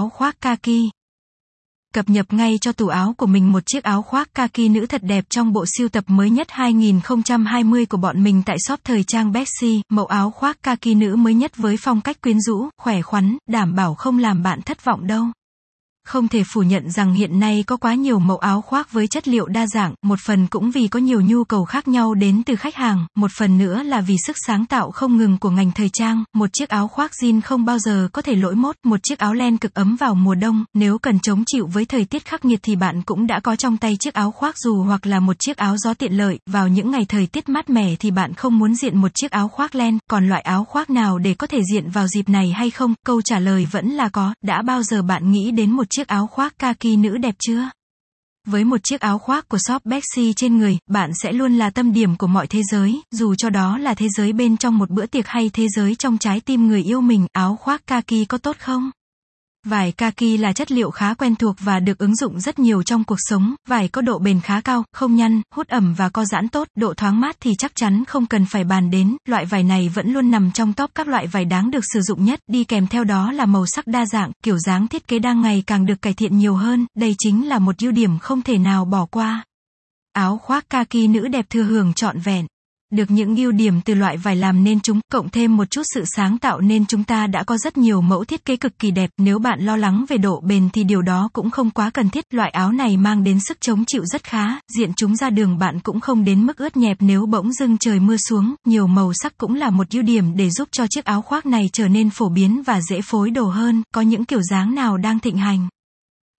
áo khoác kaki. Cập nhập ngay cho tủ áo của mình một chiếc áo khoác kaki nữ thật đẹp trong bộ siêu tập mới nhất 2020 của bọn mình tại shop thời trang Betsy, mẫu áo khoác kaki nữ mới nhất với phong cách quyến rũ, khỏe khoắn, đảm bảo không làm bạn thất vọng đâu. Không thể phủ nhận rằng hiện nay có quá nhiều mẫu áo khoác với chất liệu đa dạng, một phần cũng vì có nhiều nhu cầu khác nhau đến từ khách hàng, một phần nữa là vì sức sáng tạo không ngừng của ngành thời trang, một chiếc áo khoác jean không bao giờ có thể lỗi mốt, một chiếc áo len cực ấm vào mùa đông, nếu cần chống chịu với thời tiết khắc nghiệt thì bạn cũng đã có trong tay chiếc áo khoác dù hoặc là một chiếc áo gió tiện lợi, vào những ngày thời tiết mát mẻ thì bạn không muốn diện một chiếc áo khoác len, còn loại áo khoác nào để có thể diện vào dịp này hay không? Câu trả lời vẫn là có, đã bao giờ bạn nghĩ đến một chiếc chiếc áo khoác kaki nữ đẹp chưa? Với một chiếc áo khoác của shop Bexy trên người, bạn sẽ luôn là tâm điểm của mọi thế giới, dù cho đó là thế giới bên trong một bữa tiệc hay thế giới trong trái tim người yêu mình, áo khoác kaki có tốt không? Vải kaki là chất liệu khá quen thuộc và được ứng dụng rất nhiều trong cuộc sống, vải có độ bền khá cao, không nhăn, hút ẩm và co giãn tốt, độ thoáng mát thì chắc chắn không cần phải bàn đến, loại vải này vẫn luôn nằm trong top các loại vải đáng được sử dụng nhất, đi kèm theo đó là màu sắc đa dạng, kiểu dáng thiết kế đang ngày càng được cải thiện nhiều hơn, đây chính là một ưu điểm không thể nào bỏ qua. Áo khoác kaki nữ đẹp thừa hưởng trọn vẹn được những ưu điểm từ loại vải làm nên chúng, cộng thêm một chút sự sáng tạo nên chúng ta đã có rất nhiều mẫu thiết kế cực kỳ đẹp, nếu bạn lo lắng về độ bền thì điều đó cũng không quá cần thiết, loại áo này mang đến sức chống chịu rất khá, diện chúng ra đường bạn cũng không đến mức ướt nhẹp. Nếu bỗng dưng trời mưa xuống, nhiều màu sắc cũng là một ưu điểm để giúp cho chiếc áo khoác này trở nên phổ biến và dễ phối đồ hơn, có những kiểu dáng nào đang thịnh hành.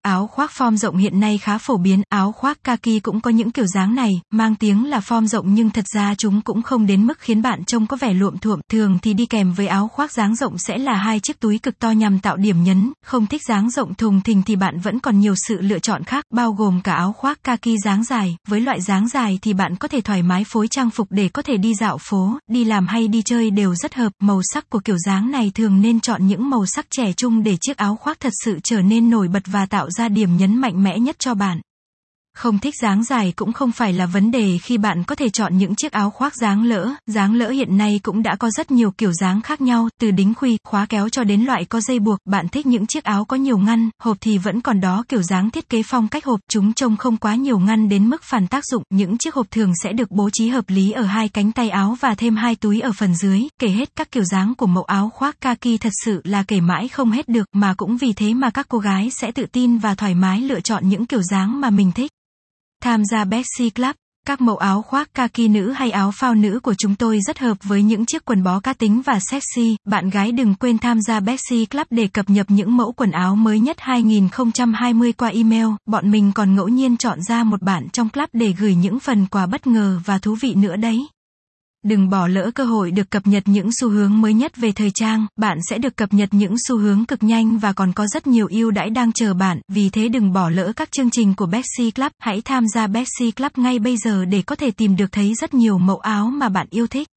Áo khoác form rộng hiện nay khá phổ biến, áo khoác kaki cũng có những kiểu dáng này, mang tiếng là form rộng nhưng thật ra chúng cũng không đến mức khiến bạn trông có vẻ luộm thuộm, thường thì đi kèm với áo khoác dáng rộng sẽ là hai chiếc túi cực to nhằm tạo điểm nhấn, không thích dáng rộng thùng thình thì bạn vẫn còn nhiều sự lựa chọn khác, bao gồm cả áo khoác kaki dáng dài, với loại dáng dài thì bạn có thể thoải mái phối trang phục để có thể đi dạo phố, đi làm hay đi chơi đều rất hợp, màu sắc của kiểu dáng này thường nên chọn những màu sắc trẻ trung để chiếc áo khoác thật sự trở nên nổi bật và tạo ra điểm nhấn mạnh mẽ nhất cho bạn. Không thích dáng dài cũng không phải là vấn đề khi bạn có thể chọn những chiếc áo khoác dáng lỡ, dáng lỡ hiện nay cũng đã có rất nhiều kiểu dáng khác nhau, từ đính khuy, khóa kéo cho đến loại có dây buộc, bạn thích những chiếc áo có nhiều ngăn, hộp thì vẫn còn đó kiểu dáng thiết kế phong cách hộp, chúng trông không quá nhiều ngăn đến mức phản tác dụng, những chiếc hộp thường sẽ được bố trí hợp lý ở hai cánh tay áo và thêm hai túi ở phần dưới, kể hết các kiểu dáng của mẫu áo khoác kaki thật sự là kể mãi không hết được, mà cũng vì thế mà các cô gái sẽ tự tin và thoải mái lựa chọn những kiểu dáng mà mình thích. Tham gia Bexy Club, các mẫu áo khoác kaki nữ hay áo phao nữ của chúng tôi rất hợp với những chiếc quần bó cá tính và sexy. Bạn gái đừng quên tham gia Bexy Club để cập nhật những mẫu quần áo mới nhất 2020 qua email. Bọn mình còn ngẫu nhiên chọn ra một bạn trong club để gửi những phần quà bất ngờ và thú vị nữa đấy. Đừng bỏ lỡ cơ hội được cập nhật những xu hướng mới nhất về thời trang, bạn sẽ được cập nhật những xu hướng cực nhanh và còn có rất nhiều ưu đãi đang chờ bạn, vì thế đừng bỏ lỡ các chương trình của Betsy Club, hãy tham gia Betsy Club ngay bây giờ để có thể tìm được thấy rất nhiều mẫu áo mà bạn yêu thích.